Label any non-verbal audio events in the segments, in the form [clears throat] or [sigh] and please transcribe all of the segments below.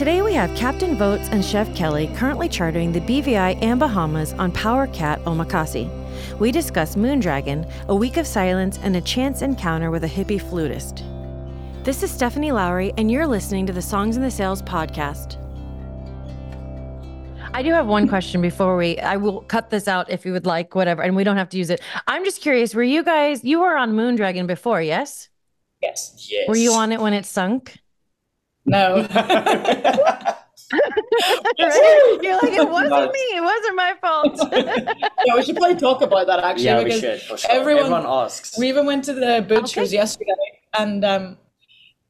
Today we have Captain Woutes and Chef Kelly currently chartering the BVI and Bahamas on Power Cat Omakase. We discuss Moon Dragon, a week of silence, and a chance encounter with a hippie flutist. This is Stephanie Lowrey, and you're listening to the Songs in the Sails podcast. I do have one question before we. I will cut this out if you would like, whatever, and we don't have to use it. I'm just curious. Were you guys? You were on Moon Dragon before, yes? Yes. Yes. Were you on it when it sunk? No. [laughs] [laughs] You're like, it wasn't No. me. It wasn't my fault. [laughs] yeah, we should probably talk about that actually. Yeah, we should for sure. everyone- Everyone, asks. We even went to the butcher's Okay. yesterday, and um,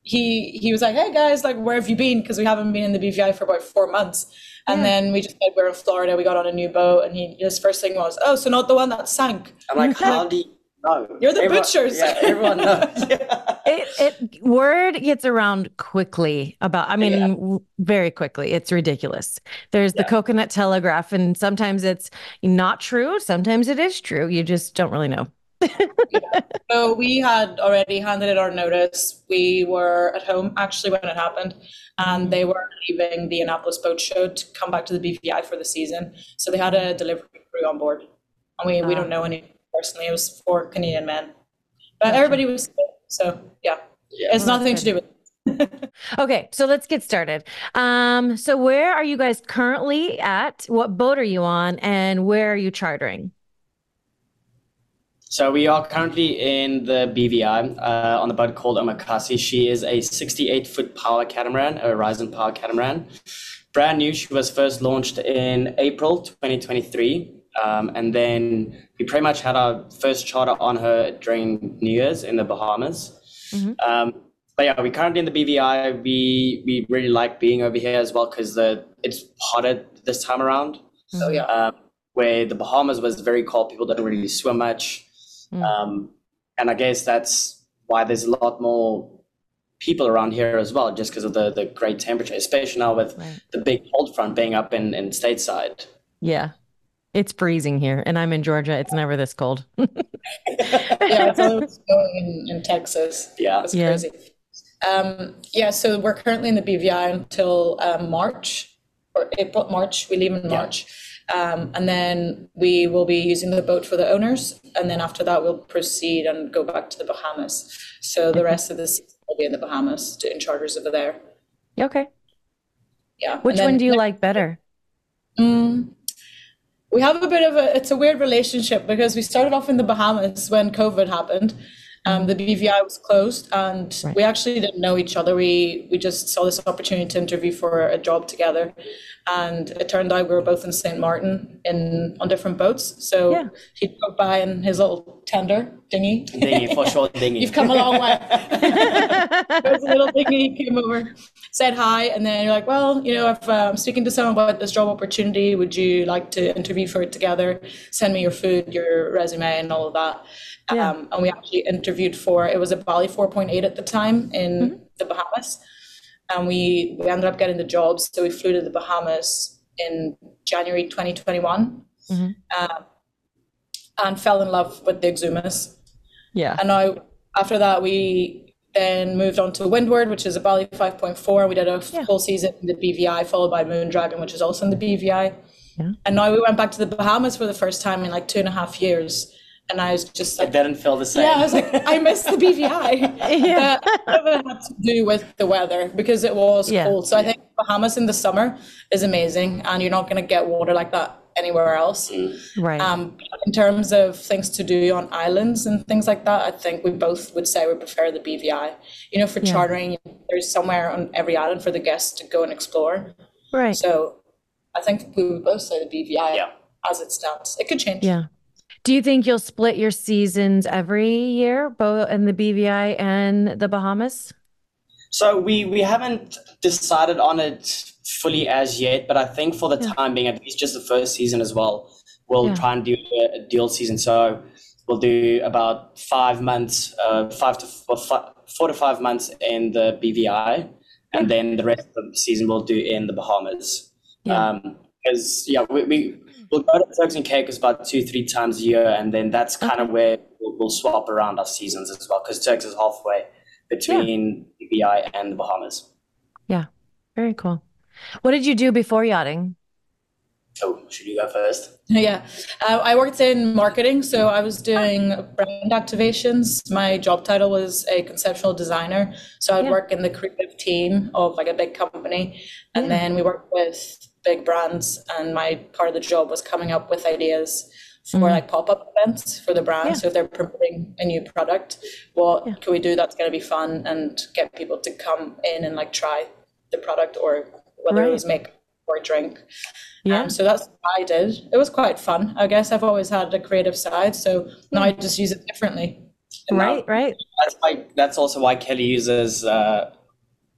he he was like, "Hey guys, like, where have you been? Because we haven't been in the BVI for about four months." And Yeah. then we just said we're in Florida. We got on a new boat, and he his first thing was, "Oh, so not the one that sank." I'm like, how do you know? You're the Everyone- butchers. Yeah, everyone knows. [laughs] it, it word gets around quickly about. I mean, Yeah. w- very quickly. It's ridiculous. There's the coconut telegraph, and sometimes it's not true. Sometimes it is true. You just don't really know. [laughs] So we had already handed in our notice. We were at home actually when it happened, and they were leaving the Annapolis Boat Show to come back to the BVI for the season. So they had a delivery crew on board, and we, we don't know any personally. It was four Canadian men, but everybody was sick, so yeah, Yeah. it's Well, nothing that's to do with. [laughs] Okay, so let's get started. Um, so where are you guys currently at? What boat are you on, and where are you chartering? So we are currently in the BVI uh, on the boat called Omakase. She is a 68 foot power catamaran, a Horizon power catamaran. Brand new. She was first launched in April 2023. Um, and then we pretty much had our first charter on her during New Year's in the Bahamas. Mhm. Um, but yeah, we're currently in the BVI. We we really like being over here as well because the it's hotter this time around. So yeah, um, where the Bahamas was very cold. People didn't really swim much. Mm. Um, and I guess that's why there's a lot more people around here as well, just because of the, the great temperature, especially now with Right. the big cold front being up in, in stateside. Yeah, it's freezing here, and I'm in Georgia. It's never this cold. [laughs] yeah, it's always going in, in Texas. Yeah. That's Yeah. crazy. Um, yeah, so we're currently in the BVI until um, March or April, March. We leave in March. Um, and then we will be using the boat for the owners. And then after that, we'll proceed and go back to the Bahamas. So the rest of the season will be in the Bahamas, doing charters over there. Okay. Yeah. Which then one do you like better? Mm, we have a bit of a it's a weird relationship because we started off in the Bahamas when COVID happened. Um, the BVI was closed, and Right. we actually didn't know each other. We we just saw this opportunity to interview for a job together, and it turned out we were both in Saint Martin in on different boats. So Yeah. he'd go by in his little tender dinghy. Dinghy, for sure, [laughs] dinghy. You've come a long way. [laughs] There's a little thingy came over, said hi, and then you're like, well, you know, if uh, I'm speaking to someone about this job opportunity, would you like to interview for it together? Send me your food, your resume, and all of that. Yeah. Um, and we actually interviewed for it was a Bali 4.8 at the time in the Bahamas, and we we ended up getting the job. So we flew to the Bahamas in January 2021. Mhm. Uh, and fell in love with the Exumas. Yeah. And now, after that, we then moved on to Windward, which is a Bali 5.4. We did a Yeah. whole season in the BVI, followed by Moon Dragon, which is also in the BVI. Yeah. And now we went back to the Bahamas for the first time in like two and a half years. And I was just It didn't feel the same. yeah, I was like, I miss the BVI. [laughs] Yeah. But some of it had to do with the weather because it was Yeah. cold. So I think Bahamas in the summer is amazing, and you're not going to get water like that anywhere else. Right. Um, in terms of things to do on islands and things like that, I think we both would say we prefer the BVI. You know, for Yeah. chartering, there's somewhere on every island for the guests to go and explore. right. So I think we would both say the BVI Yeah. as it stands. It could change. Yeah. Do you think you'll split your seasons every year, both in the BVI and the Bahamas? So we we haven't decided on it fully as yet, but I think for the Yeah. time being, at least just the first season as well, we'll Yeah. try and do a, dual season. So we'll do about five months, uh, five to four, to five months in the BVI, and then the rest of the season we'll do in the Bahamas. Yeah. Because yeah, we, we we'll go to Turks and Caicos about two three times a year, and then that's kind of where we'll, we'll swap around our seasons as well. Because Turks is halfway between BVI and the Bahamas. Yeah, very cool. What did you do before yachting? Oh, should you go first? [laughs] Yeah, uh, I worked in marketing, so I was doing brand activations. My job title was a conceptual designer, so I'd Yeah. work in the creative team of like a big company, and Yeah. then we worked with big brands. And my part of the job was coming up with ideas for Mhm. like pop-up events for the brand. Yeah. So if they're promoting a new product, what Yeah. can we do that's going to be fun and get people to come in and like try the product or whether Right. it was make or drink. Yeah. Um, so that's what I did. It was quite fun. I guess I've always had a creative side, so now I just use it differently. And now- right, right. That's why. That's also why Kelly uses uh,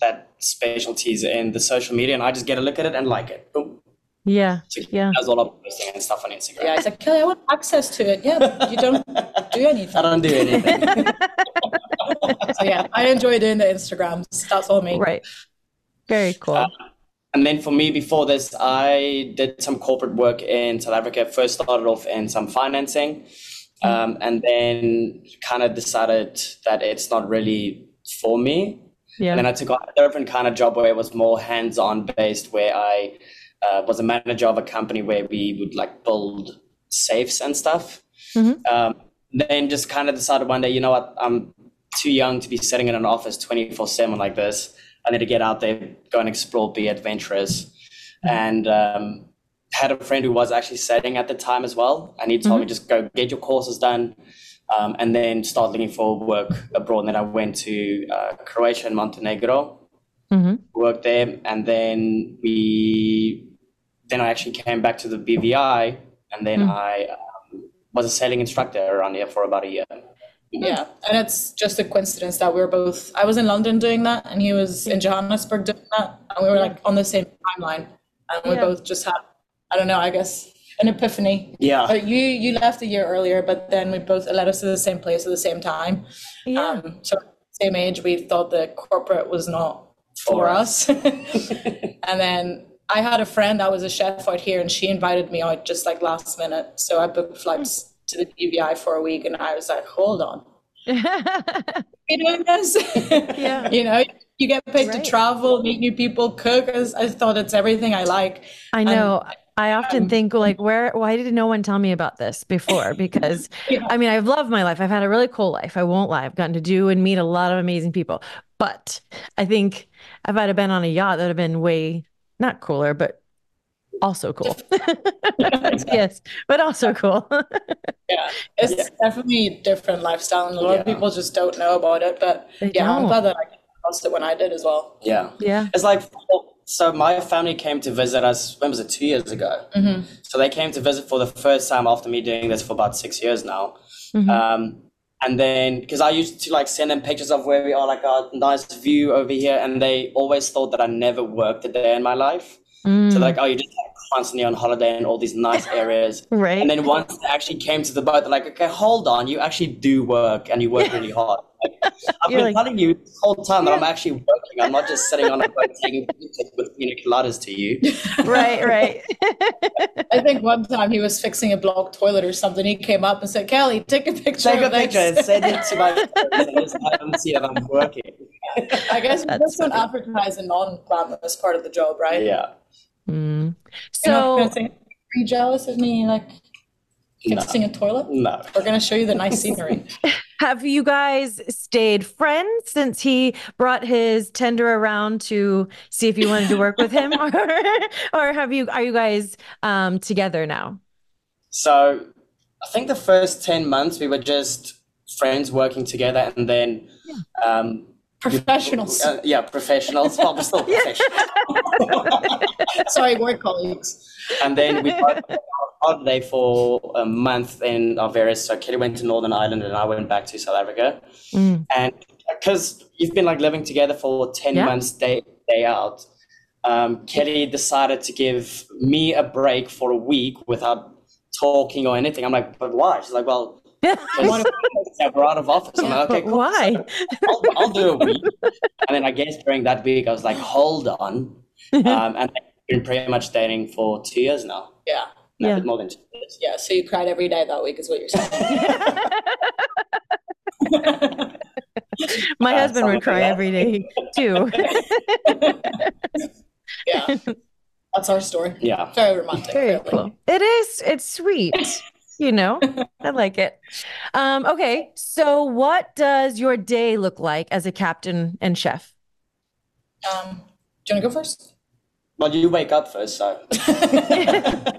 that specialties in the social media, and I just get a look at it and like it. Boom. Yeah. So Yeah. That's all I'm posting and stuff on Instagram. Yeah, it's like Kelly, I want access to it. Yeah, you don't do [laughs] anything. I don't do anything. [laughs] So yeah, I enjoy doing the Instagrams. That's all me. Right. Very cool. Uh, and then for me, before this, I did some corporate work in South Africa. First started off in some financing, um, and then kind of decided that it's not really for me. Yeah. And then I took on a different kind of job where it was more hands-on based, where I uh, was a manager of a company where we would like build safes and stuff. Mhm. Um, then just kind of decided one day, you know what, I'm too young to be sitting in an office 24/7 like this. I need to get out there, go and explore, be adventurous, and um, had a friend who was actually studying at the time as well, and he told me just go get your courses done, um, and then start looking for work abroad. And then I went to uh, Croatia and Montenegro, Mhm. worked there, and then we, then I actually came back to the BVI, and then I um, was a sailing instructor around here for about a year. Yeah, and it's just a coincidence that we were both. I was in London doing that, and he was in Johannesburg doing that, and we were like on the same timeline, and we Yeah. both just had. I don't know. I guess an epiphany. Yeah. But you you left a year earlier, but then we both led us to the same place at the same time. Yeah. Um, so same age, we thought that corporate was not for For us. [laughs] [laughs] and then I had a friend that was a chef out here, and she invited me out just like last minute. So I booked flights to the BVI for a week, and I was like, hold on, [laughs] you doing this? Yeah. you know, you get paid Right. to travel, meet new people, cook. I, I thought it's everything I like. I know. I often um, think like where why did no one tell me about this before? [laughs] Because Yeah. I mean, I've loved my life. I've had a really cool life. I won't lie. I've gotten to do and meet a lot of amazing people. But I think if I'd have been on a yacht, that would have been way not cooler, but also cool. [laughs] [laughs] yes, but also cool. Yeah, it's definitely a different lifestyle, and a lot of people just don't know about it. But They yeah, I'm glad that I came across it when I did as well. Yeah. yeah. It's like, so my family came to visit us, when was it, two years ago? Mm-hmm. So they came to visit for the first time after me doing this for about six years now. Mhm. Um, and then, because I used to like send them pictures of where we are, like a nice view over here, and they always thought that I never worked a day in my life. So Mm, they're like, oh, you're just like, constantly on holiday in all these nice [laughs] areas. right. And then once they actually came to the boat, they're like, okay, hold on, you actually do work and you work really hard. Like, I've You're been like- telling you this whole time that I'm actually working. I'm not just sitting on a boat taking pictures with pina coladas to you. [laughs] right, right. I think one time he was fixing a blocked toilet or something. He came up and said, "Kelly, take a picture Take a this." picture and send it to my friends and just have them see that I'm working. I guess we That's just don't advertise a non-glamorous part of the job, right? Yeah. Mm. So gonna say, "Are you jealous of me, like No. fixing a toilet?" No. We're gonna show you the nice scenery. [laughs] Have you guys stayed friends since he brought his tender around to see if you wanted to work with him, [laughs] or, or have you are you guys um, together now? So I think the first 10 months we were just friends working together and then um, Professionals. uh, yeah, professionals. [laughs] Well, [laughs] we're still professionals. Sorry, work colleagues. and then we on holiday for a month in our various. So Kelly went to Northern Ireland, and I went back to South Africa. Mm. And because you've been like living together for ten Yeah. months, day day out, um, Kelly decided to give me a break for a week without talking or anything. I'm like, but why? She's like, well. Because We're out of office. I'm like, okay, cool. why? I'll, I'll do a week. And then I guess during that week, I was like, hold on. [laughs] Um, and I've been pretty much dating for two years now. Yeah, No, Yeah. more than two years. yeah. So you cried every day that week, is what you're saying. My Uh, husband would cry every day too. [laughs] yeah. [laughs] that's our story. Yeah. Very romantic. Very really. cool. It is. It's sweet. You know, I like it. Um, okay, so what does your day look like as a captain and chef? Um, do you want to go first? Well, you wake up first, so. [laughs] [laughs]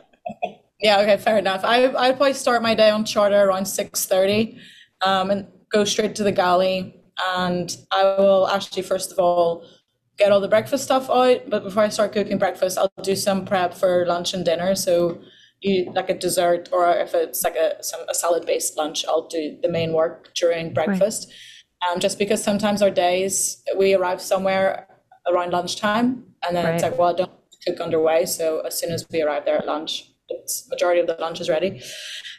Yeah, okay, fair enough. I I'd probably start my day on charter around six thirty, um, and go straight to the galley. And I will actually first of all get all the breakfast stuff out. But before I start cooking breakfast, I'll do some prep for lunch and dinner. So you like a dessert, or if it's like a some a salad based lunch, I'll do the main work during breakfast. Um, just because sometimes our days we arrive somewhere around lunchtime, and then it's like, well, I don't cook underway. So as soon as we arrive there at lunch, it's majority of the lunch is ready.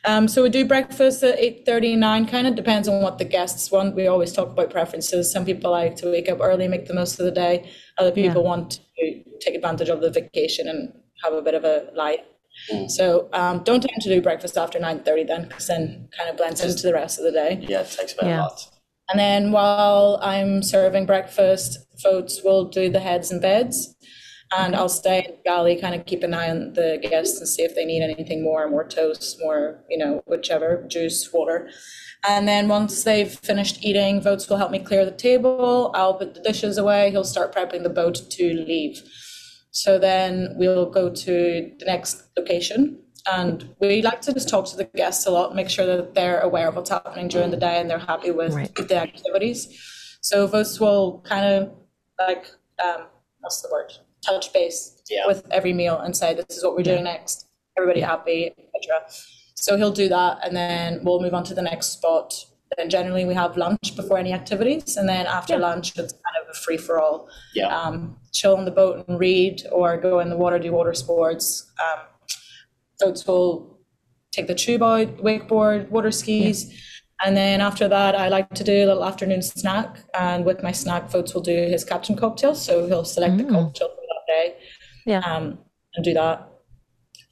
Um, so we do breakfast at eight thirty nine. Kind of depends on what the guests want. We always talk about preferences. Some people like to wake up early, make the most of the day. Other people want to take advantage of the vacation and have a bit of a lie. So um, don't tend to do breakfast after nine thirty then, because then kind of blends into the rest of the day. Yeah, it takes about Yeah. a lot. And then while I'm serving breakfast, Woutes will do the heads and beds. And I'll stay in the galley, kind of keep an eye on the guests and see if they need anything more, more toast, more, you know, whichever, juice, water. And then once they've finished eating, Woutes will help me clear the table. I'll put the dishes away. He'll start prepping the boat to leave. So then we'll go to the next location. And we like to just talk to the guests a lot, make sure that they're aware of what's happening during the day and they're happy with Right. the activities. So Woutes will kind of like, um, what's the word? Touch base Yeah. with every meal and say, this is what we're doing next. Everybody happy, etc. So he'll do that and then we'll move on to the next spot. Then generally we have lunch before any activities. And then after lunch, it's kind of a free for all Yeah. um, chill on the boat and read or go in the water, do water sports. Um, Woutes will take the tube out, wakeboard, water skis. And then after that, I like to do a little afternoon snack. And with my snack, Woutes will do his captain cocktail. So he'll select the cocktail for that day Yeah. um, and do that.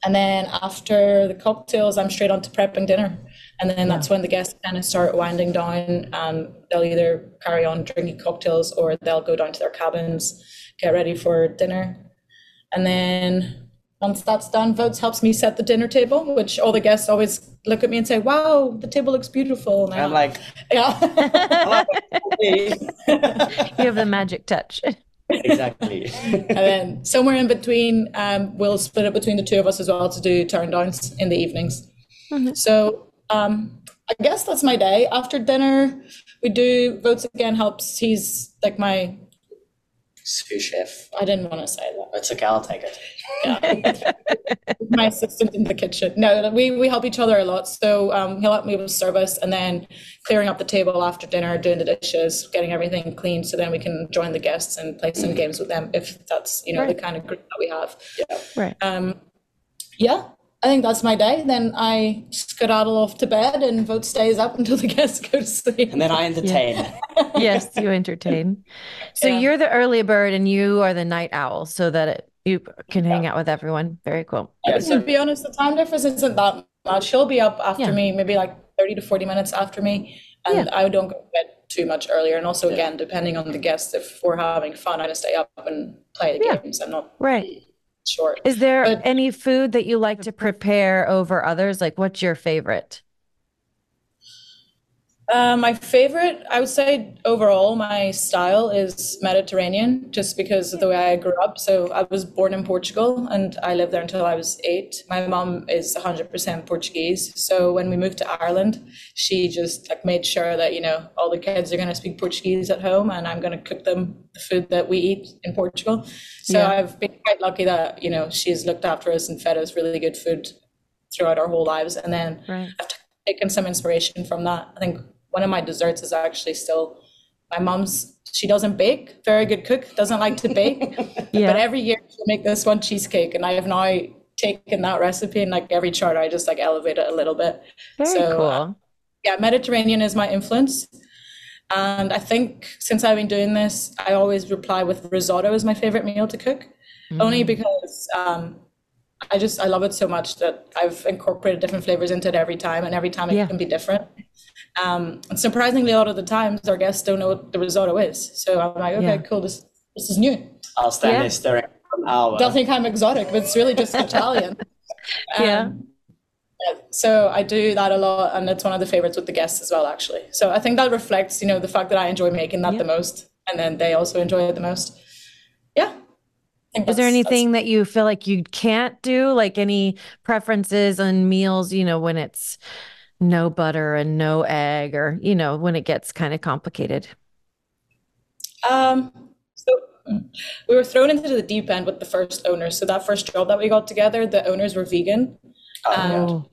And then after the cocktails, I'm straight on to prepping dinner. And then that's when the guests kind of start winding down. Um, they'll either carry on drinking cocktails or they'll go down to their cabins, get ready for dinner. And then once that's done, Woutes helps me set the dinner table, which all the guests always look at me and say, wow, the table looks beautiful. And I'm like, yeah. [laughs] You have the magic touch. exactly. and then somewhere in between, um, we'll split it between the two of us as well to do turn downs in the evenings. So um, I guess that's my day. After dinner, we do Woutes again. Helps. He's like my. Sous chef. I didn't want to say that. It's okay, I'll take it. Yeah. [laughs] my assistant in the kitchen. No, we, we help each other a lot. So um, he'll help me with service and then clearing up the table after dinner, doing the dishes, getting everything clean. So then we can join the guests and play some games with them if that's, you know, the kind of group that we have. Right. Um, yeah, I think that's my day. Then I skedaddle off to bed and Woutes stays up until the [laughs] guests go to sleep. And then I entertain. [laughs] yes, you entertain. So Yeah. you're the early bird and you are the night owl so that it, you can hang out with everyone. Very cool. to be honest, the time difference isn't that much. She'll be up after Yeah. me, maybe like 30 to 40 minutes after me. And I don't go to bed too much earlier. And also, again, depending on the guests, if we're having fun, I just stay up and play the Yeah. games. I'm not Right. Short. Is there But- any food that you like to [laughs] prepare over others? Like, what's your favorite? Uh, my favorite, I would say overall, my style is Mediterranean, just because of the way I grew up. So I was born in Portugal and I lived there until I was eight. My mom is 100% Portuguese. So when we moved to Ireland, she just like made sure that, you know, all the kids are going to speak Portuguese at home and I'm going to cook them the food that we eat in Portugal. So Yeah. I've been quite lucky that, you know, she's looked after us and fed us really good food throughout our whole lives. And then Right. I've taken some inspiration from that. I think one of my desserts is actually still my mom's. She doesn't bake, very good cook, doesn't like to bake, [laughs] Yeah. but every year she'll make this one cheesecake, and I have now taken that recipe and like every chart I just like elevate it a little bit. Very So, cool. uh, yeah, Mediterranean is my influence. And I think since I've been doing this, I always reply with risotto is my favorite meal to cook, only because um, I just I love it so much that I've incorporated different flavors into it every time, and every time it Yeah. can be different. Um, and surprisingly, a lot of the times our guests don't know what the risotto is, so I'm like, okay, Yeah. cool, this this is new. I'll stand Yeah. there staring from hour. They'll think I'm exotic, but it's really just [laughs] Italian. [laughs] Yeah. Um, yeah, So I do that a lot, and it's one of the favorites with the guests as well, actually. So I think that reflects, you know, the fact that I enjoy making that the most, and then they also enjoy it the most. Yeah. Is there that's- that's- anything that you feel like you can't do? Like any preferences on meals, you know, when it's no butter and no egg or, you know, when it gets kind of complicated? Um, so we were thrown into the deep end with the first owners. So that first job that we got together, the owners were vegan. And Oh,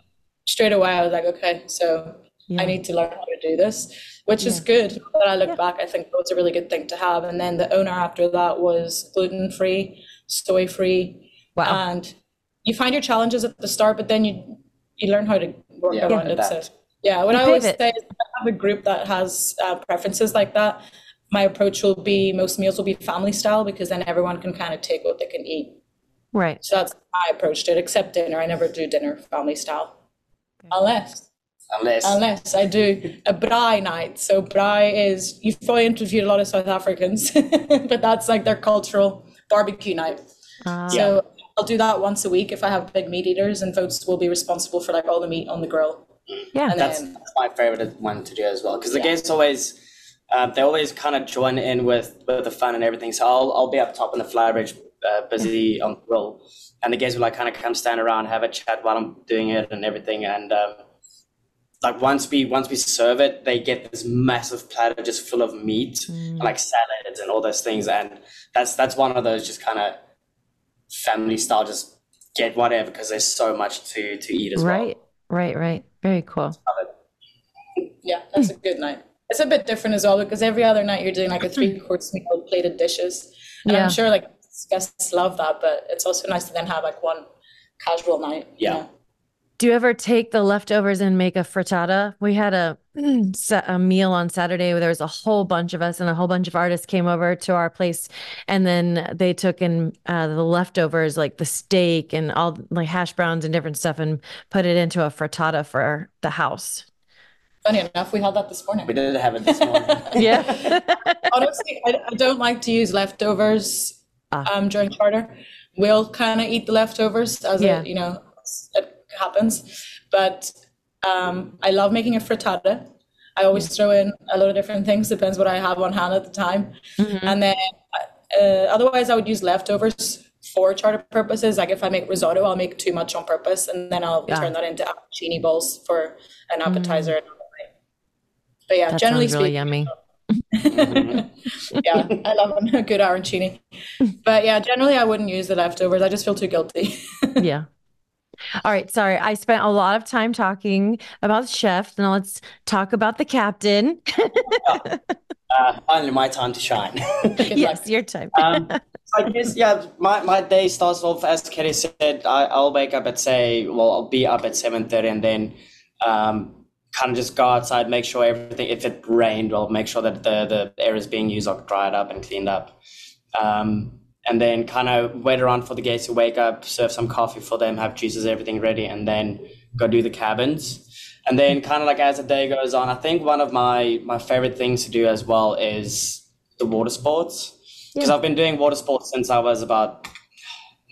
straight away I was like, okay, so Yeah. I need to learn how to do this, which is good. But I look back, I think it was a really good thing to have. And then the owner after that was gluten free, soy free, wow. and you find your challenges at the start, but then you you learn how to work Yeah, around it. adapt. So yeah, what You I always pivot. say is if I have a group that has uh, preferences like that. My approach will be most meals will be family style because then everyone can kind of take what they can eat. Right. So that's my approach to it. Except dinner, I never do dinner family style, unless Unless unless I do a braai night. So braai is you've probably interviewed a lot of South Africans, [laughs] but that's like their cultural barbecue night. Uh, So I'll do that once a week if I have big meat eaters, and Woutes will be responsible for like all the meat on the grill. yeah. And that's, then that's my favorite one to do as well because the guests always um, they always kind of join in with with the fun and everything. So I'll I'll be up top in the flybridge, uh, busy on the grill, and the guests will like kind of come stand around, have a chat while I'm doing it and everything. And um, like once we once we serve it, they get this massive platter just full of meat, and, like salads and all those things. And that's that's one of those just kind of family style, just get whatever because there's so much to to eat as well. Right. Right. Right. Very cool. yeah, that's a good night. It's a bit different as well because every other night you're doing like a [clears throat] three course meal, plated dishes, and Yeah. I'm sure like guests love that. But it's also nice to then have like one casual night. you Yeah. know? Do you ever take the leftovers and make a frittata? We had a [clears throat] sa- a meal on Saturday where there was a whole bunch of us and a whole bunch of artists came over to our place, and then they took in uh, the leftovers, like the steak and all like hash browns and different stuff, and put it into a frittata for the house. Funny enough, we had that this morning. We did have it this morning. [laughs] Yeah. [laughs] Honestly, I, I don't like to use leftovers Ah. um, during charter. We'll kind of eat the leftovers as Yeah. it, you know, it happens. But um, I love making a frittata. I always throw in a lot of different things, depends what I have on hand at the time. And then uh, otherwise, I would use leftovers for charter purposes. Like if I make risotto, I'll make too much on purpose, and then I'll Yeah. turn that into arancini balls for an appetizer. another night. But yeah, That generally really speaking, yummy. [laughs] yeah, I love a good arancini. [laughs] But yeah, generally I wouldn't use the leftovers. I just feel too guilty. [laughs] Yeah. All right. Sorry. I spent a lot of time talking about the chef. Now let's talk about the captain. [laughs] Uh, finally, my time to shine. [laughs] Yes, luck. your time. um, so [laughs] I guess yeah, my, my day starts off as Kelly said. I, I'll wake up at say, well, I'll be up at seven thirty, and then um, kind of just go outside, make sure everything. If it rained, I'll make sure that the the areas being used are dried up and cleaned up. Um, and then kind of wait around for the guests to wake up, serve some coffee for them, have juices, everything ready, and then go do the cabins. And then kind of like as the day goes on, I think one of my my favorite things to do as well is the water sports because I've been doing water sports since I was about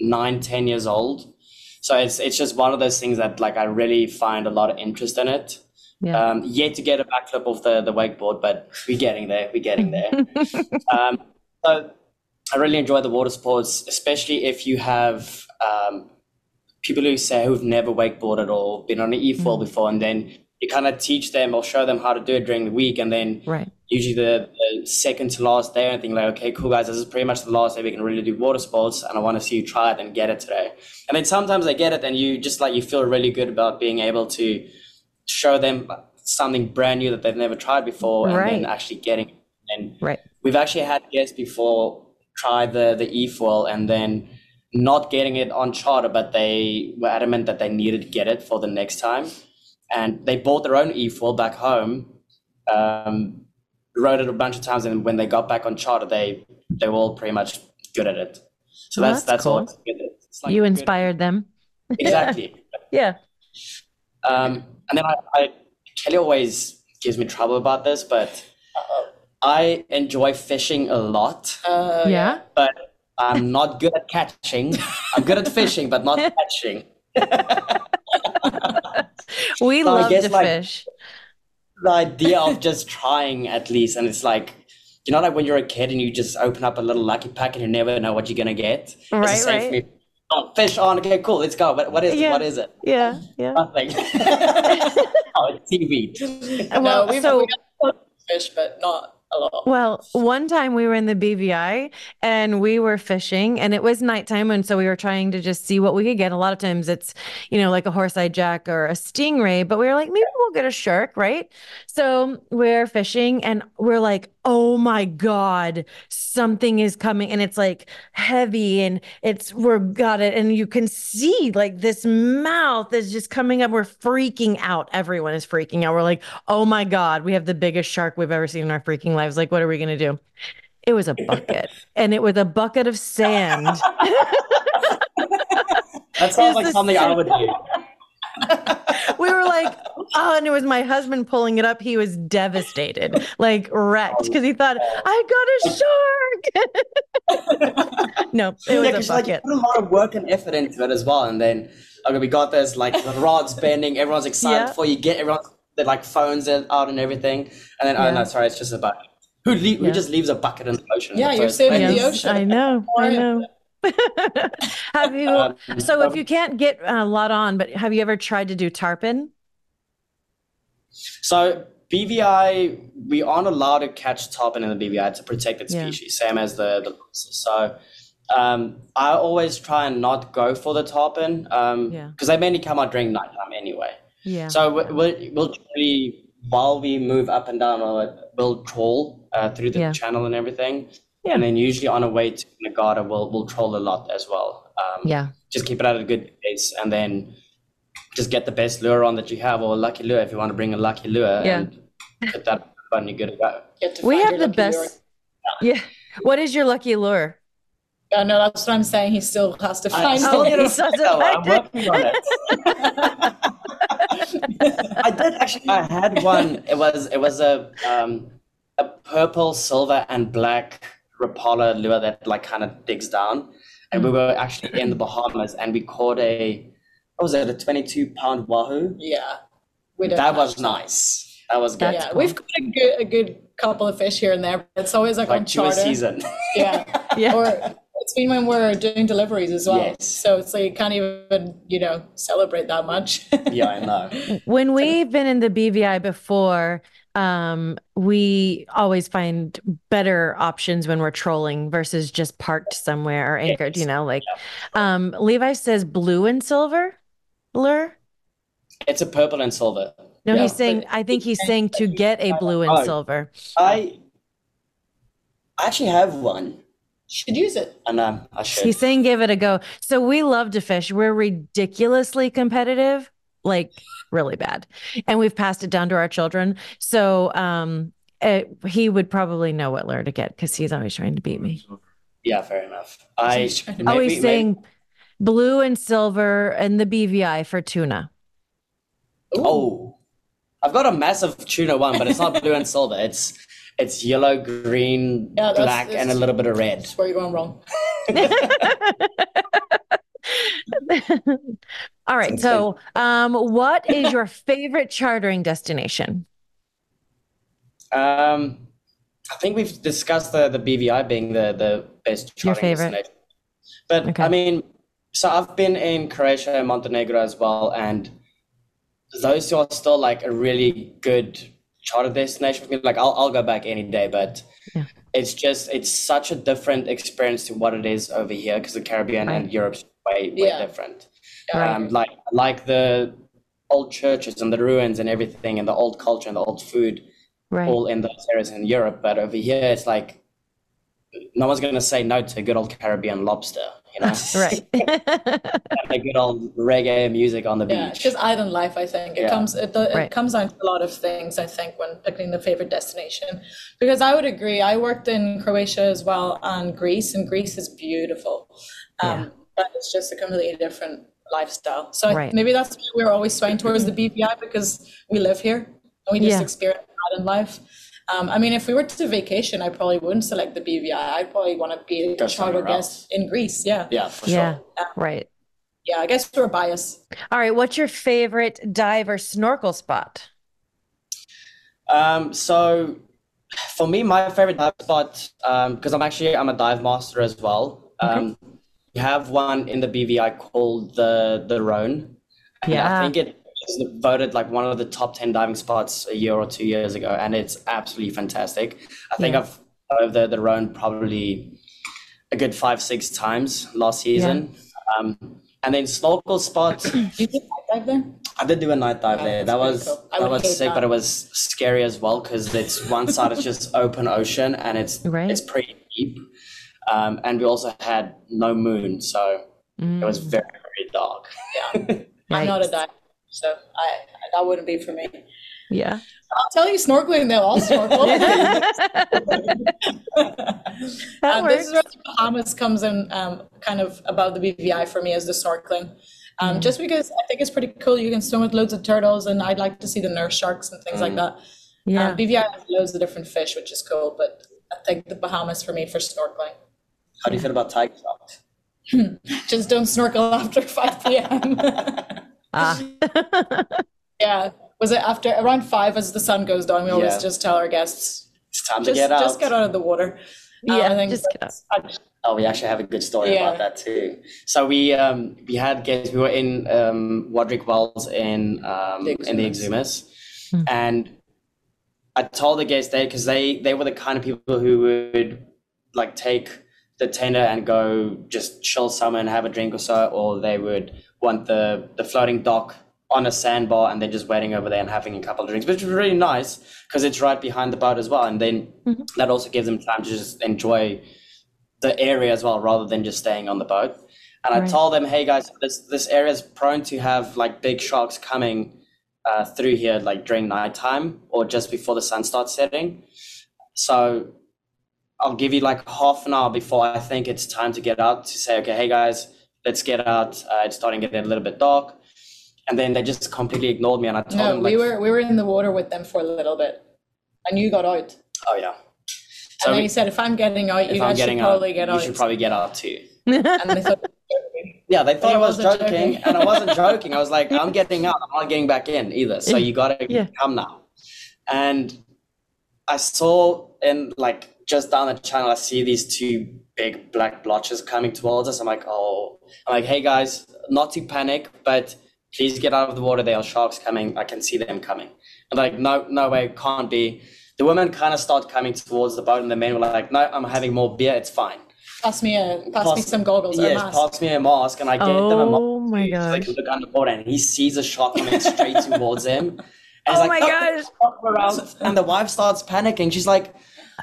nine, ten years old. So it's it's just one of those things that like I really find a lot of interest in it. Yeah. Um, yet to get a backflip off the the wakeboard, but we're getting there. We're getting there. [laughs] um, so I really enjoy the water sports, especially if you have um, people who say who've never wakeboarded or been on an e-foil before, and then you kind of teach them or show them how to do it during the week, and then Right. usually the, the second to last day, I think like, okay, cool guys, this is pretty much the last day we can really do water sports, and I want to see you try it and get it today. And then sometimes they get it, and you just like you feel really good about being able to show them something brand new that they've never tried before, and Right. then actually getting it. And Right. we've actually had guests before try the the e-foil and then not getting it on charter, but they were adamant that they needed to get it for the next time, and they bought their own e-foil back home. Um, rode it a bunch of times, and when they got back on charter, they they were all pretty much good at it. So Well, that's that's that's all. cool. It's like you good- inspired them. [laughs] exactly. Yeah. Um, and then I, I Kelly always gives me trouble about this, but I enjoy fishing a lot. Uh, yeah. but I'm not good at catching. I'm good at [laughs] fishing, but not catching. [laughs] we So I love guess, to like, fish. the idea of just trying at least, and it's like, you know, like when you're a kid and you just open up a little lucky pack and you never know what you're gonna get. Right, right. me. Oh, fish on. Okay, cool. Let's go. What, what is Yeah. it? What is it? Yeah, yeah. Nothing. [laughs] oh, it's seaweed. no, Well, we've, so- we got fish, but not a lot. Oh. Well, one time we were in the BVI and we were fishing and it was nighttime. And so we were trying to just see what we could get. A lot of times it's, you know, like a horse eye jack or a stingray, but we were like, maybe we'll get a shark, right? So we're fishing and we're like, oh my God, something is coming. And it's like heavy and it's, we're got it. And you can see like this mouth is just coming up. We're freaking out. Everyone is freaking out. We're like, oh my God, we have the biggest shark we've ever seen in our freaking lives. Like, what are we going to do? It was a bucket [laughs] and it was a bucket of sand. [laughs] That [laughs] sounds like something I would do. we were like, oh, and it was my husband pulling it up. He was devastated, like wrecked, because he thought, I got a shark. [laughs] no, it Yeah, was 'cause, a like, you put a lot of work and effort into it as well, and then okay, we got this like the rods bending, everyone's excited Yeah. for you get everyone their like phones in- out and everything, and then Yeah. oh no, sorry, it's just a bucket. Who le- Yeah. who just leaves a bucket in the ocean? Yeah, the you're saving place? the ocean. I know. I know. [laughs] have you? Um, so, if you can't get a lot on, but have you ever tried to do tarpon? So BVI, we aren't allowed to catch tarpon in the BVI. It's a protected Yeah. species, same as the the. So um, I always try and not go for the tarpon because Yeah. they mainly come out during nighttime anyway. Yeah. So we- we'll, we'll truly, while we move up and down, it, we'll troll uh, through the Yeah. channel and everything. Yeah. And then usually on our way to Anegada, we'll, we'll troll a lot as well. Um, yeah. Just keep it at a good pace and then just get the best lure on that you have or a lucky lure if you want to bring a lucky lure Yeah. and put that on, you're good to go. Get to We have the lucky lure. best. Yeah. What is your lucky lure? Yeah, no, that's what I'm saying. He still has to find still it. need to he doesn't know, I'm find it. working on it. [laughs] I did actually. I had one. It was it was a um, a purple, silver, and black Rapala lure that like kind of digs down, and we were actually in the Bahamas, and we caught a what was it? A twenty-two pound wahoo. Yeah. We don't That was nice. That was good. Yeah, cool. we've got a good, a good couple of fish here and there. but It's always like, on like to a charter. season. Yeah. [laughs] Yeah. Or it's been when we're doing deliveries as well. Yes. So it's like you can't even, you know, celebrate that much. [laughs] yeah, I know. when we've been in the BVI before, um, we always find better options when we're trolling versus just parked somewhere or anchored, you know, like um Levi says blue and silver lure. It's a purple and silver. No, Yeah, he's saying I think he's saying to get a blue and Oh. silver. I I actually have one, Should use it. and um, I should. He's saying give it a go. So we love to fish. We're ridiculously competitive, like really bad. And we've passed it down to our children. So um it, he would probably know what lure to get because he's always trying to beat me. Yeah, fair enough. I He's trying to- Oh, maybe- he's saying blue and silver and the BVI for tuna. maybe- oh, I've got a massive tuna one, but it's not blue and silver. [laughs] It's it's yellow, green, Yeah, that's- black, and a little bit of red. That's where you're going wrong. [laughs] All right. So, um, what is your favorite chartering destination? Um, I think we've discussed the the BVI being the the best chartering Your favorite? destination. But Okay. I mean, so I've been in Croatia and Montenegro as well, and those two are still like a really good charter destination for me. Like I'll I'll go back any day, but Yeah. it's just it's such a different experience to what it is over here because the Caribbean and Europe's way way Yeah. different. Right. Um, like like the old churches and the ruins and everything and the old culture and the old food Right. all in those areas in Europe, but over here it's like no one's gonna say no to a good old Caribbean lobster, you know, [laughs] Right. [laughs] and a good old reggae music on the Yeah, beach. just island life. I think it Yeah. comes it, it Right. comes down to a lot of things. I think when picking the favorite destination, because I would agree. I worked in Croatia as well and Greece, and Greece is beautiful, um, Yeah. but it's just a completely different lifestyle. So I, Right. maybe that's why we're always swaying towards the BVI because we live here and we just Yeah. experience island life. Um, I mean, if we were to vacation, I probably wouldn't select the BVI. I'd probably want to be a Go charter guest in Greece. Yeah. Yeah, for Yeah. sure. Right. Yeah, I guess we're biased. All right. What's your favorite dive or snorkel spot? Um, so for me, my favorite dive spot, um, because I'm actually I'm a dive master as well. Um, we have one in the BVI called the the Rhone. And Yeah. I think it was voted like one of the top 10 diving spots a year or two years ago, and it's absolutely fantastic. I think Yeah. I've dived the, the Rhone probably a good five, six times last season. Um, and then snorkel spot, [clears throat] You did dive there? I did do a night dive Yeah, there. That was cool. That was sick, that. but it was scary as well because it's one side is just open ocean and it's [laughs] Right. it's pretty deep. Um, and we also had no moon, so it was Mm, very very dark. [laughs] Yeah. I'm not a diver, so I that wouldn't be for me. Yeah. I'll tell you snorkeling though. I'll snorkel. [laughs] [laughs] That Um, this is where the Bahamas comes in, um, kind of above the BVI for me as the snorkeling. Um, Mm. Just because I think it's pretty cool. You can swim with loads of turtles, and I'd like to see the nurse sharks and things like that. Yeah. Um, BVI has loads of different fish, which is cool. But I think the Bahamas for me for snorkeling. How do you feel about tiger sharks? [laughs] Just don't snorkel after 5 p.m. Ah. yeah. Was it after around five as the sun goes down? We always Yeah. just tell our guests, It's time to just, get out. just get out of the water. Um, Yeah, I think just get out. that's- Oh, we actually have a good story Yeah. about that too. So we um we had guests. We were in um Warderick Wells in um The in the Exumas. Exumas, and I told the guests there because they they were the kind of people who would like take the tender and go just chill somewhere and have a drink or so, or they would want the the floating dock on a sandbar and then just waiting over there and having a couple of drinks, which was really nice because it's right behind the boat as well, and then that also gives them time to just enjoy the area as well rather than just staying on the boat. And I told them, hey guys, this this area is prone to have like big sharks coming uh, through here like during nighttime or just before the sun starts setting. So I'll give you like half an hour before I think it's time to get out to say, okay, hey guys, let's get out. Uh, it's starting to get a little bit dark. And then they just completely ignored me, and I told No, them, like, we were we were in the water with them for a little bit, and you got out. oh yeah. and then we- he said, "If I'm getting out, you I'm guys should getting out, probably get out. you should probably get out too. [laughs] and they thought, Yeah, they thought I was joking, joking. and I wasn't [laughs] joking. I was like, I'm getting out. I'm not getting back in either. So you gotta Yeah. come now. And I saw in like just down the channel, I see these two big black blotches coming towards us. I'm like, oh, I'm like, hey guys, not to panic, but please get out of the water. There are sharks coming. I can see them coming. I'm like, no, no way, can't be. The women kind of start coming towards the boat, and the men were like, no, I'm having more beer. It's fine. "Pass me a, pass, me some goggles or a Yes, mask." pass me a mask, and I gave them a oh mask Oh my god! so they gosh. can look underwater, and he sees a shark coming straight [laughs] towards him. And Oh like, my "No, gosh. fuck. [laughs] And the wife starts panicking. She's like,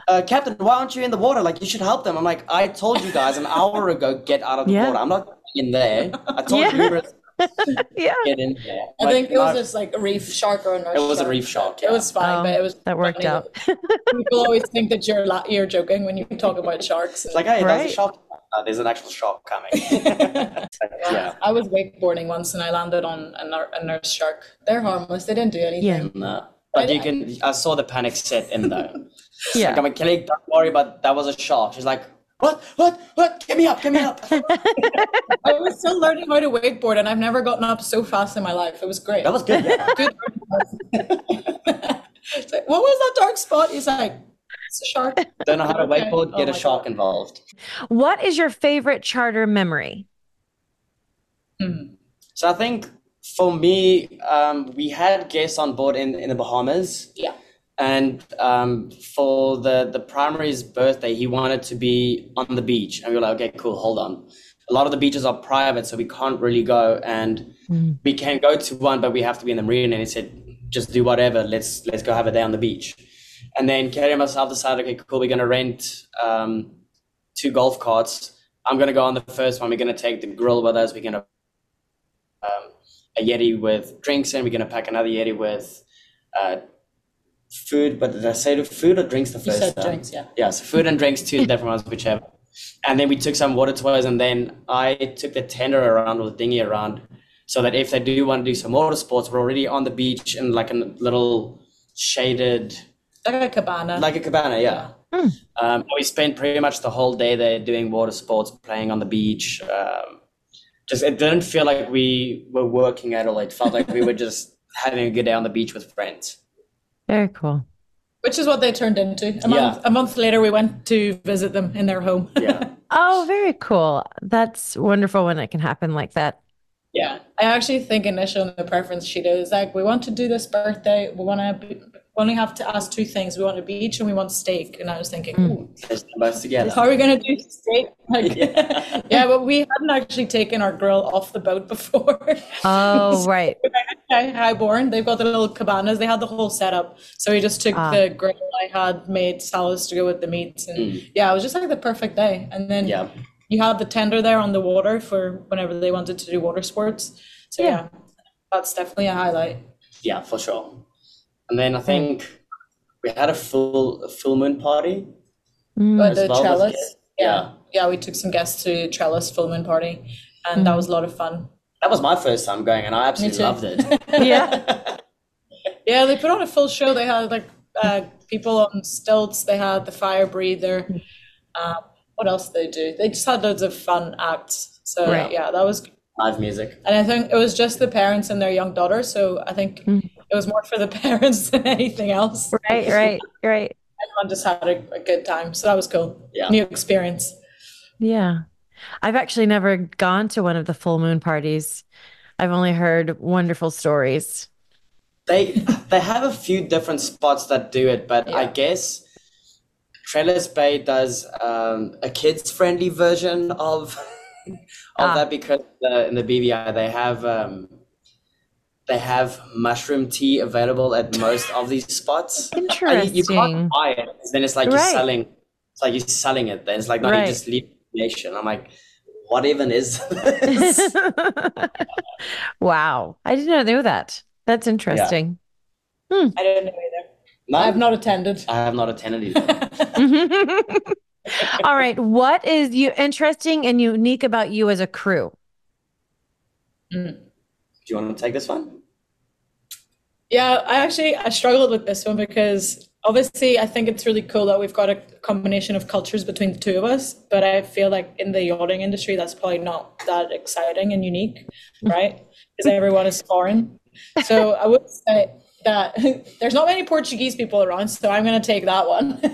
uh, Captain, why aren't you in the water? Like, you should help them. I'm like, I told you guys an hour ago, get out of the Yeah. water. I'm not in there. I told Yeah. you we [laughs] Yeah. get in there. I But think it was no, just like a reef shark or a nurse It was a reef shark, It was fine, Oh, but it was that worked funny out. People always think that you're la- you're joking when you talk about sharks. it's like, hey, there's Right. a shark. No, there's an actual shark coming. [laughs] [laughs] yeah. I was wakeboarding once and I landed on a, nur- a nurse shark. They're harmless. They didn't do anything. Yeah. No. But you can. I saw the panic set in though. [laughs] Like, Yeah. I'm like, Kelly, don't worry, but that was a shark. She's like, what, what, what? Get me up, get me up. [laughs] I was still learning how to wakeboard and I've never gotten up so fast in my life. It was great. That was good. Yeah. [laughs] good. It's like, what was that dark spot? He's like, it's a shark. Don't know how to Okay. wakeboard, Oh get a shark God. involved. What is your favorite charter memory? Hmm. So I think for me, um, we had guests on board in, in the Bahamas. Yeah. And um, for the, the primary's birthday, he wanted to be on the beach. And we were like, okay, cool, hold on. A lot of the beaches are private, so we can't really go. And we can go to one, but we have to be in the marina. And he said, just do whatever. Let's let's go have a day on the beach. And then Kerry and myself decided, okay, cool, we're gonna rent um, two golf carts. I'm gonna go on the first one. We're gonna take the grill with us. We're gonna um, a Yeti with drinks and We're gonna pack another Yeti with uh, food. But did I say the food or drinks the You first said time? drinks, yeah. Yeah, so food and drinks, two different ones, whichever. And then we took some water toys, and then I took the tender around or the dinghy around, so that if they do want to do some water sports, we're already on the beach in like a little shaded like a cabana. like a cabana, yeah. Hmm. Um, we spent pretty much the whole day there doing water sports, playing on the beach. Um, just it didn't feel like we were working at all. It felt like we were [laughs] just having a good day on the beach with friends. Very cool. which is what they turned into. A month, Yeah. a month later, we went to visit them in their home. Yeah, [laughs] Oh, very cool. That's wonderful when it can happen like that. yeah, I actually think initially on the preference sheet is like, we want to do this birthday. We want to be, we only have to ask two things. We want a beach and we want steak. And I was thinking, ooh, let's do both together. how are we going to do steak? [laughs] Like, Yeah. [laughs] yeah, but we hadn't actually taken our grill off the boat before. Oh, [laughs] right. Hi- Highborn, they've got the little cabanas. They had the whole setup. So we just took Ah. the grill I had made salads to go with the meats. And yeah, it was just like the perfect day. And then Yeah, you had the tender there on the water for whenever they wanted to do water sports. So Yeah. yeah, that's definitely a highlight. yeah, for sure. And then I think we had a full a full moon party. Mm. But As the well trellis, yeah. yeah. yeah, we took some guests to trellis full moon party, and that was a lot of fun. That was my first time going, and I absolutely loved it. [laughs] [laughs] Yeah. [laughs] Yeah, they put on a full show. They had like uh, people on stilts. They had the fire breather. Um, what else did they do? They just had loads of fun acts. So Right. yeah, that was. Live music. And I think it was just the parents and their young daughter. So I think Mm. It was more for the [laughs] parents than anything else. Right, right, right. [laughs] Everyone just had a, a good time. So that was cool. Yeah. New experience. Yeah. I've actually never gone to one of the full moon parties. I've only heard wonderful stories. They they have a few different spots that do it, but I guess Trellis Bay does um, a kids friendly version of [laughs] of Ah. that because the, in the BVI they have um, they have mushroom tea available at most of these spots. [laughs] And you, you can't buy it. Then it's like you're Right. selling. It's like you're selling it. Then it's like no, Right. you just leave the nation. I'm like, what even is [laughs] this? [laughs] wow. I did not know that. That's interesting. Hmm. I don't know either. no, I've not attended. I have not attended either. All right. What is you interesting and unique about you as a crew? Hmm. Do you want to take this one? Yeah, I actually I struggled with this one because obviously I think it's really cool that we've got a combination of cultures between the two of us, but I feel like in the yachting industry that's probably not that exciting and unique, mm. right? Because everyone is foreign. So [laughs] I would say that [laughs] there's not many Portuguese people around, so I'm going to take that one. [laughs]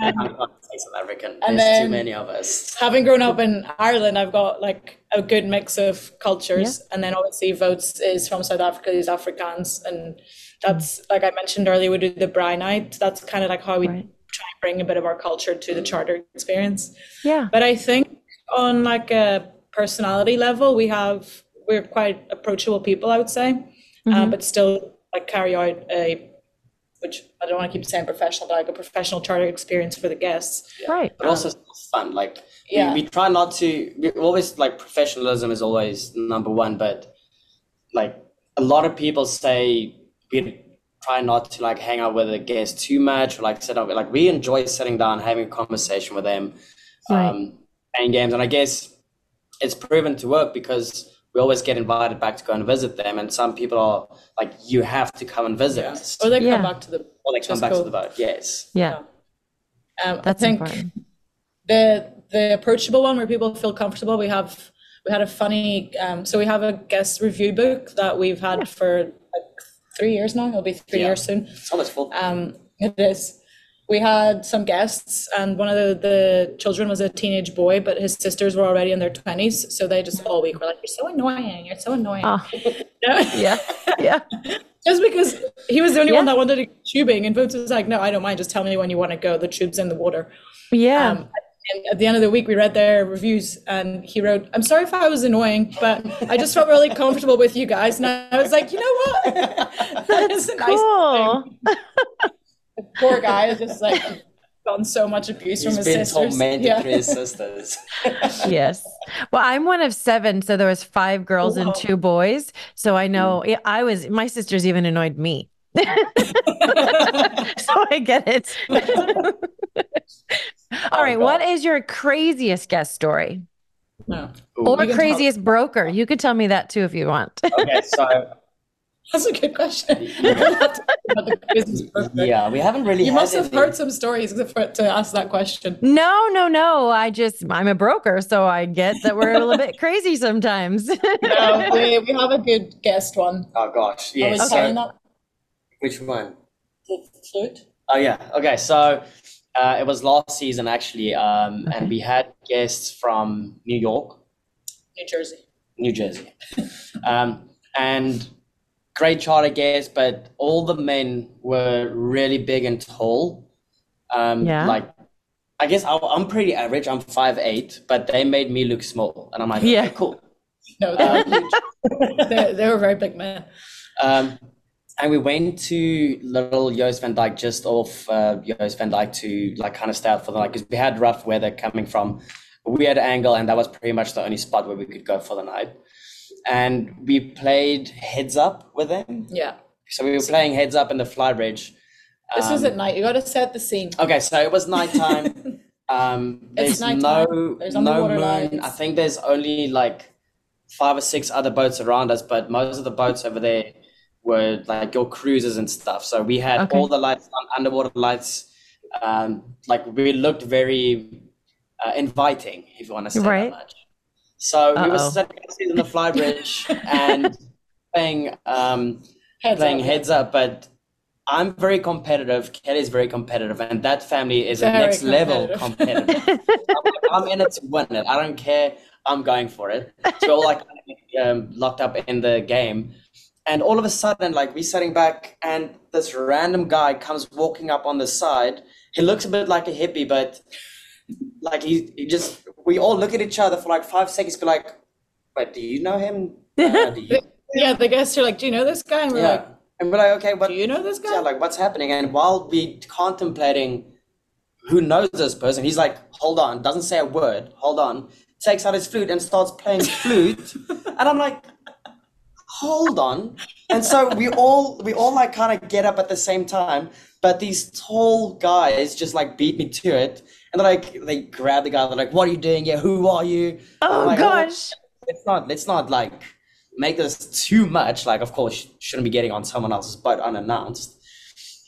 Um, I'm not South African. And There's too many of us. Having grown up in Ireland, I've got like a good mix of cultures, and then obviously Woutes is from South Africa, he's Afrikaans, and that's like I mentioned earlier. We do the Braai night. That's kind of like how we Right. try and bring a bit of our culture to the charter experience. Yeah. But I think on like a personality level, we have we're quite approachable people, I would say, uh, but still like carry out a which I don't want to keep saying professional, but like a professional charter experience for the guests. Right. But also fun. Like Yeah. we, we try not to we always like professionalism is always number one, but like a lot of people say we try not to like hang out with the guests too much or like sit up like we enjoy sitting down having a conversation with them Right. um playing games and i guess it's proven to work because we always get invited back to go and visit them and some people are like you have to come and visit us Or they Yeah. come back to the or they come Just back cool. to the boat yes Yeah. Um, That's I think important. the the approachable one where people feel comfortable. We have we had a funny um, so we have a guest review book that we've had for like three years now. It'll be three Yeah. years soon. it's almost full Um, it is. We had some guests, and one of the, the children was a teenage boy, but his sisters were already in their twenties. So they just all week were like, "You're so annoying. You're so annoying." [laughs] Oh, yeah. Yeah. [laughs] just because he was the only one that wanted to go tubing, and Woutes was like, "No, I don't mind. Just tell me when you want to go. The tube's in the water." Yeah. Um, and at the end of the week, we read their reviews, and he wrote, "I'm sorry if I was annoying, but I just felt really comfortable with you guys." And I was like, "You know what? [laughs] that is a nice cool. thing." The poor guy is just like gotten so much abuse from his been sisters. tormented Yeah. his sisters [laughs] yes. Well, I'm one of seven, so there was five girls and two boys. So I know hmm. yeah, I was my sisters even annoyed me. [laughs] so I get it. [laughs] All right, oh, God. what is your craziest guest story No. Or You tell- craziest broker? You could tell me that too if you want. okay, so That's a good question. You're gonna have to think about the business perfect. Yeah, we haven't really. You had must have any- heard some stories for, to ask that question. No, no, no. I just, I'm a broker, so I get that we're a little bit crazy sometimes. [laughs] No, we, we have a good guest one. Oh gosh, I yes. was so- Which one? the flute. Oh yeah. Okay. So uh, it was last season actually, um, and we had guests from New York, New Jersey. New Jersey, [laughs] um, and great charter guests, but all the men were really big and tall. Um, Yeah. Like, I guess I, I'm pretty average. I'm five eight, but they made me look small, and I'm like, Yeah. okay, cool. No, they were huge. they, they were very big men. Um, and we went to little Jost van Dyke just off uh, Jost van Dyke to like kind of stay out for the night because we had rough weather coming from a weird angle, and that was pretty much the only spot where we could go for the night. And we played heads up with them. Yeah. So we were playing heads up in the fly bridge. This was Um, at night. You got to set the scene. Okay, so it was nighttime. [laughs] Um, It's nighttime, no there's no moon. lights. I think there's only like five or six other boats around us, but most of the boats over there were like your cruisers and stuff. So we had Okay. all the lights on, underwater lights. Um, like we looked very uh, inviting, if you want to say Right. that much. So we were Uh-oh. sitting in the fly bridge [laughs] and playing um, Heads playing up. heads up, but I'm very competitive. Kelly's very competitive, and that family is a Very next level competitive. competitive. I'm, I'm in it to win it. I don't care. I'm going for it. So we're all like um, locked up in the game, and all of a sudden, like we're sitting back, and this random guy comes walking up on the side. He looks a bit like a hippie, but like he, he just we all look at each other for like five seconds, be like, "But do you know him? [laughs] Uh, you Yeah, the guests are like, "Do you know this guy?" And we're yeah. like, and we're like, okay, what "Do you know this guy?" yeah, like what's happening? And while we contemplating who knows this person, he's like, hold on, doesn't say a word, hold on, takes out his flute and starts playing flute. [laughs] and I'm like, hold on. And so we all we all like kind of get up at the same time, but these tall guys just like beat me to it. And they're like they grab the guy, they're like, What are you doing? Yeah, who are you? Oh like, gosh. let's not let's not like make this too much like of course shouldn't be getting on someone else's boat unannounced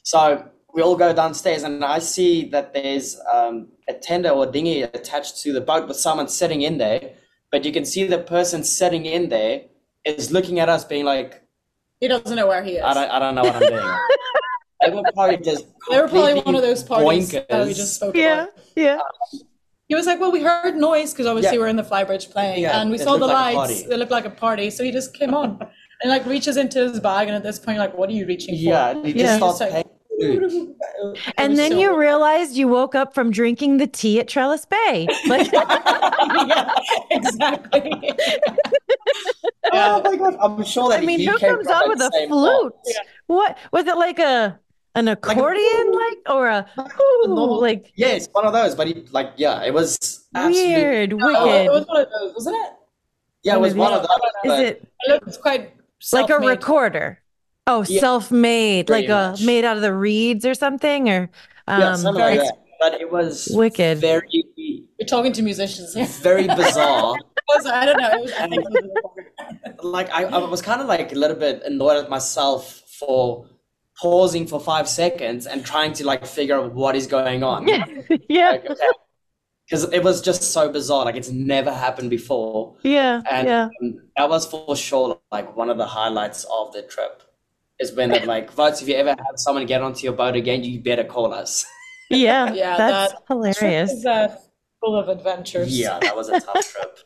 so we all go downstairs and i see that there's um, a tender or dinghy attached to the boat with someone sitting in there but you can see the person sitting in there is looking at us being like He doesn't know where he is. i don't, I don't know what i'm doing [laughs] they were probably just they were probably one of those parties that we just spoke Yeah, about. yeah. yeah. He was like, "Well, we heard noise because obviously Yeah. we're in the flybridge playing, Yeah, and we saw the like lights. party. It looked like a party, so he just came on and like reaches into his bag, and at this point, like, what are you reaching for? yeah [laughs] and he Yeah. just starts Just like- playing And then so- you realized you woke up from drinking the tea at Trellis Bay. Like, [laughs] yeah, exactly. [laughs] oh my god i'm sure that I mean, he who came comes from on with a same bar. flute? What was it like a an accordion like or a ooh, normal- like Yeah, it's one of those, but he, like, yeah, it was absolutely, weird, Oh, it was one of those, wasn't it? yeah, it was one one of of those. Is but it It looked quite like a recorder? Oh, Yeah, self-made, like pretty a made out of the reeds or something, or yeah, um, something like that. But it was Wicked. very, We're talking to musicians here. very bizarre. [laughs] I don't know. It was, I think it was like, I, I was kind of like a little bit annoyed at myself for pausing for five seconds and trying to like figure out what is going on. yeah, [laughs] yeah. Because it was just so bizarre. Like, it's never happened before. yeah, And yeah. um, that was for sure like one of the highlights of the trip. Is when they're like, Woutes, if you ever have someone get onto your boat again, you better call us. [laughs] Yeah, [laughs] Yeah, that's that- hilarious. It was, uh, full of adventures. Yeah, that was a tough trip.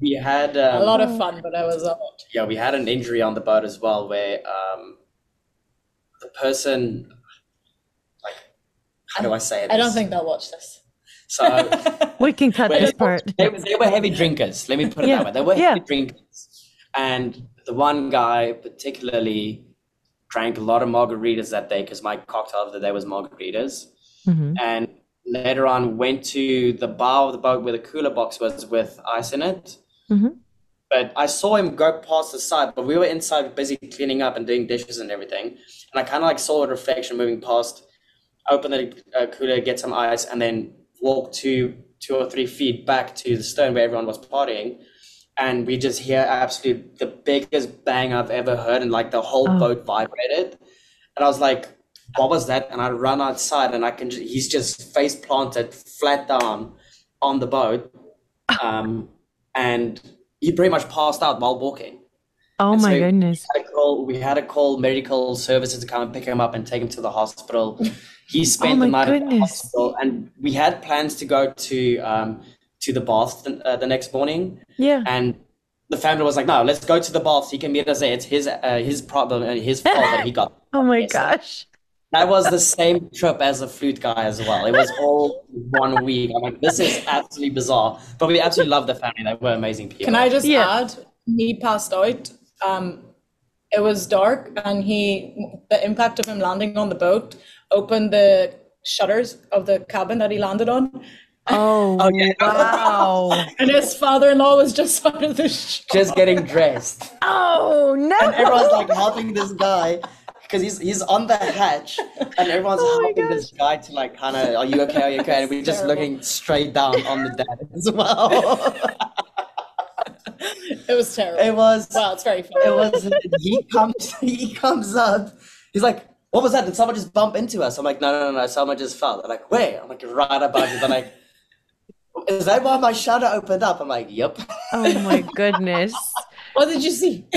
We had um, A lot of fun, but I was uh, yeah, we had an injury on the boat as well, where um, the person, like, how do I say it? I don't think they'll watch this. so. [laughs] We can cut this part. They, were- they were heavy drinkers. Let me put it Yeah, that way. They were yeah. heavy drinkers, and the one guy particularly drank a lot of margaritas that day because my cocktail of the day was margaritas. Mhm. And later on, went to the bow of the boat where the cooler box was with ice in it. Mhm. But I saw him go past the side, but we were inside busy cleaning up and doing dishes and everything. And I kind of like saw a reflection moving past, open the uh, cooler, get some ice, and then walk two, two or three feet back to the stern where everyone was partying. and we just hear absolutely the biggest bang I've ever heard, and like the whole Oh. boat vibrated. And I was like, "What was that?" And I run outside, and I can. Just, he's just face planted, flat down, on the boat, [laughs] um, and he pretty much passed out while walking. Oh And my so- goodness. had call, we had to call medical services to come and pick him up and take him to the hospital. He [laughs] spent Oh the night at the hospital, and we had plans to go to um, to the bath the, uh, the next morning. Yeah. And the family was like, "No, let's go to the bath. He can meet us there. It's his uh, his problem and his [laughs] fault that he got." Oh my Yes. gosh. That was the same trip as the flute guy as well. It was all one week. I'm like, this is absolutely bizarre, but we absolutely love the family. They were amazing people. Can I just Yeah. add? He passed out. Um, it was dark, and he the impact of him landing on the boat opened the shutters of the cabin that he landed on, Oh, [laughs] wow. [laughs] and his father-in-law was just out of the shop. just getting dressed? Oh no. and everyone's like helping this guy because he's he's on the hatch and everyone's Oh my helping this guy to like kind of are you okay? Are you okay? And we're just Terrible. looking straight down on the dad as well. [laughs] It was terrible. it was Well, it's very funny. it was he comes [laughs] he comes up. He's like what was that? Did someone just bump into us? I'm like no no no no someone just fell. They're like where? I'm like right above you. They're like is that why my shutter opened up? I'm like yep Oh my [laughs] goodness. What did you see? [laughs]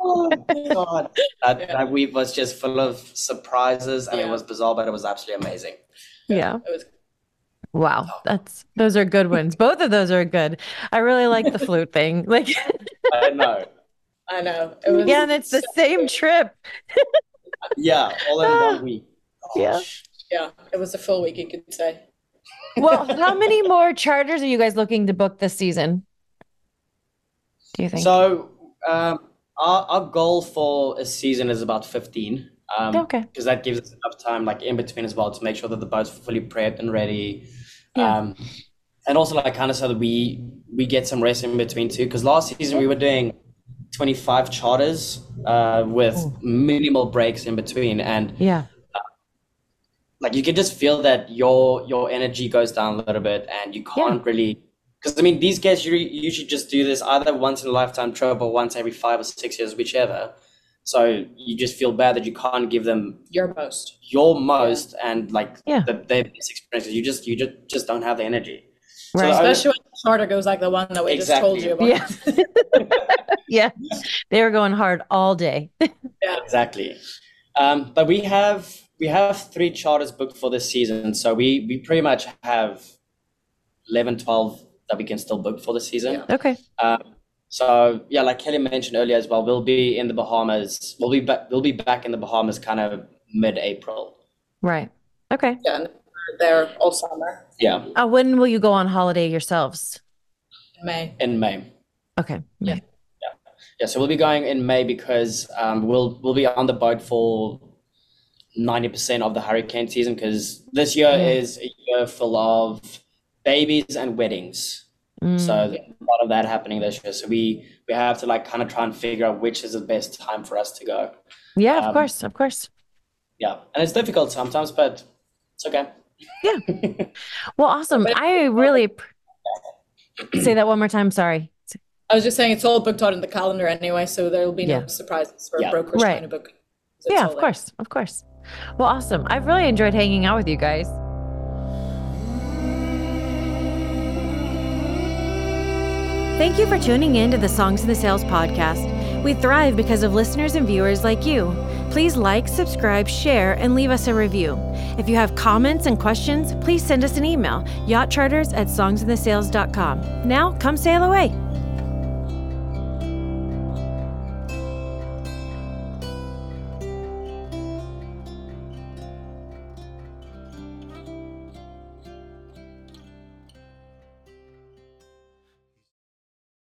oh my god that, that week was just full of surprises and it was bizarre but it was absolutely amazing Yeah. It was Wow. Oh. That's those are good ones. Both of those are good. I really like the flute thing. [laughs] Like i know I know. It was yeah, and it's the same trip. Yeah, all in one ah. week. Oh, yeah. Yeah, it was a full week, you could say. Well, how many more charters are you guys looking to book this season? Do you think? So, um, our, our goal for a season is about 15. Um, Okay. Because that gives us enough time, like in between as well, to make sure that the boat's fully prepped and ready. Yeah. Um, and also, like, kind of so that we we get some rest in between too. Because last season we were doing 25 charters uh, with minimal breaks in between, and yeah. like you can just feel that your your energy goes down a little bit and you can't really because i mean these guys usually, usually just do this either once in a lifetime trip or once every five or six years whichever so you just feel bad that you can't give them Your most. your most and like Yeah. the, their best experiences you just you just, just don't have the energy So Right. I- Especially when the charter goes like the one that we just told you about. Yeah. [laughs] yeah. They were going hard all day. [laughs] yeah, exactly um, but we have we have three charters booked for this season so we we pretty much have 11 12 that we can still book for the season Yeah. Okay. Um, so yeah, like Kelly mentioned earlier as well, we'll be in the Bahamas. We'll be back. We'll be back in the Bahamas kind of mid-April. Right. Okay. Yeah, and we're there all summer Yeah, Uh, when will you go on holiday yourselves? in May. in May. Okay. Yeah. Yeah, so we'll be going in May because um, we'll we'll be on the boat for ninety percent of the hurricane season because this year Yeah. is a year full of babies and weddings. Mm. So a lot of that happening this year. So we we have to like kind of try and figure out which is the best time for us to go. yeah, of um, course. Of course. Yeah, and it's difficult sometimes, but it's okay. Yeah. [laughs] well, awesome. I really say that one more time. Sorry. I was just saying it's all booked out in the calendar anyway, so there will be Yeah. no surprises for Yeah. brokers Right. trying to book. It's Yeah, all of there. course. Of course. Well, awesome. I've really enjoyed hanging out with you guys. Thank you for tuning in to the Songs in the Sails podcast. We thrive because of listeners and viewers like you. Please like, subscribe, share, and leave us a review. If you have comments and questions, please send us an email, yachtcharters at songsinthesails.com. Now, come sail away.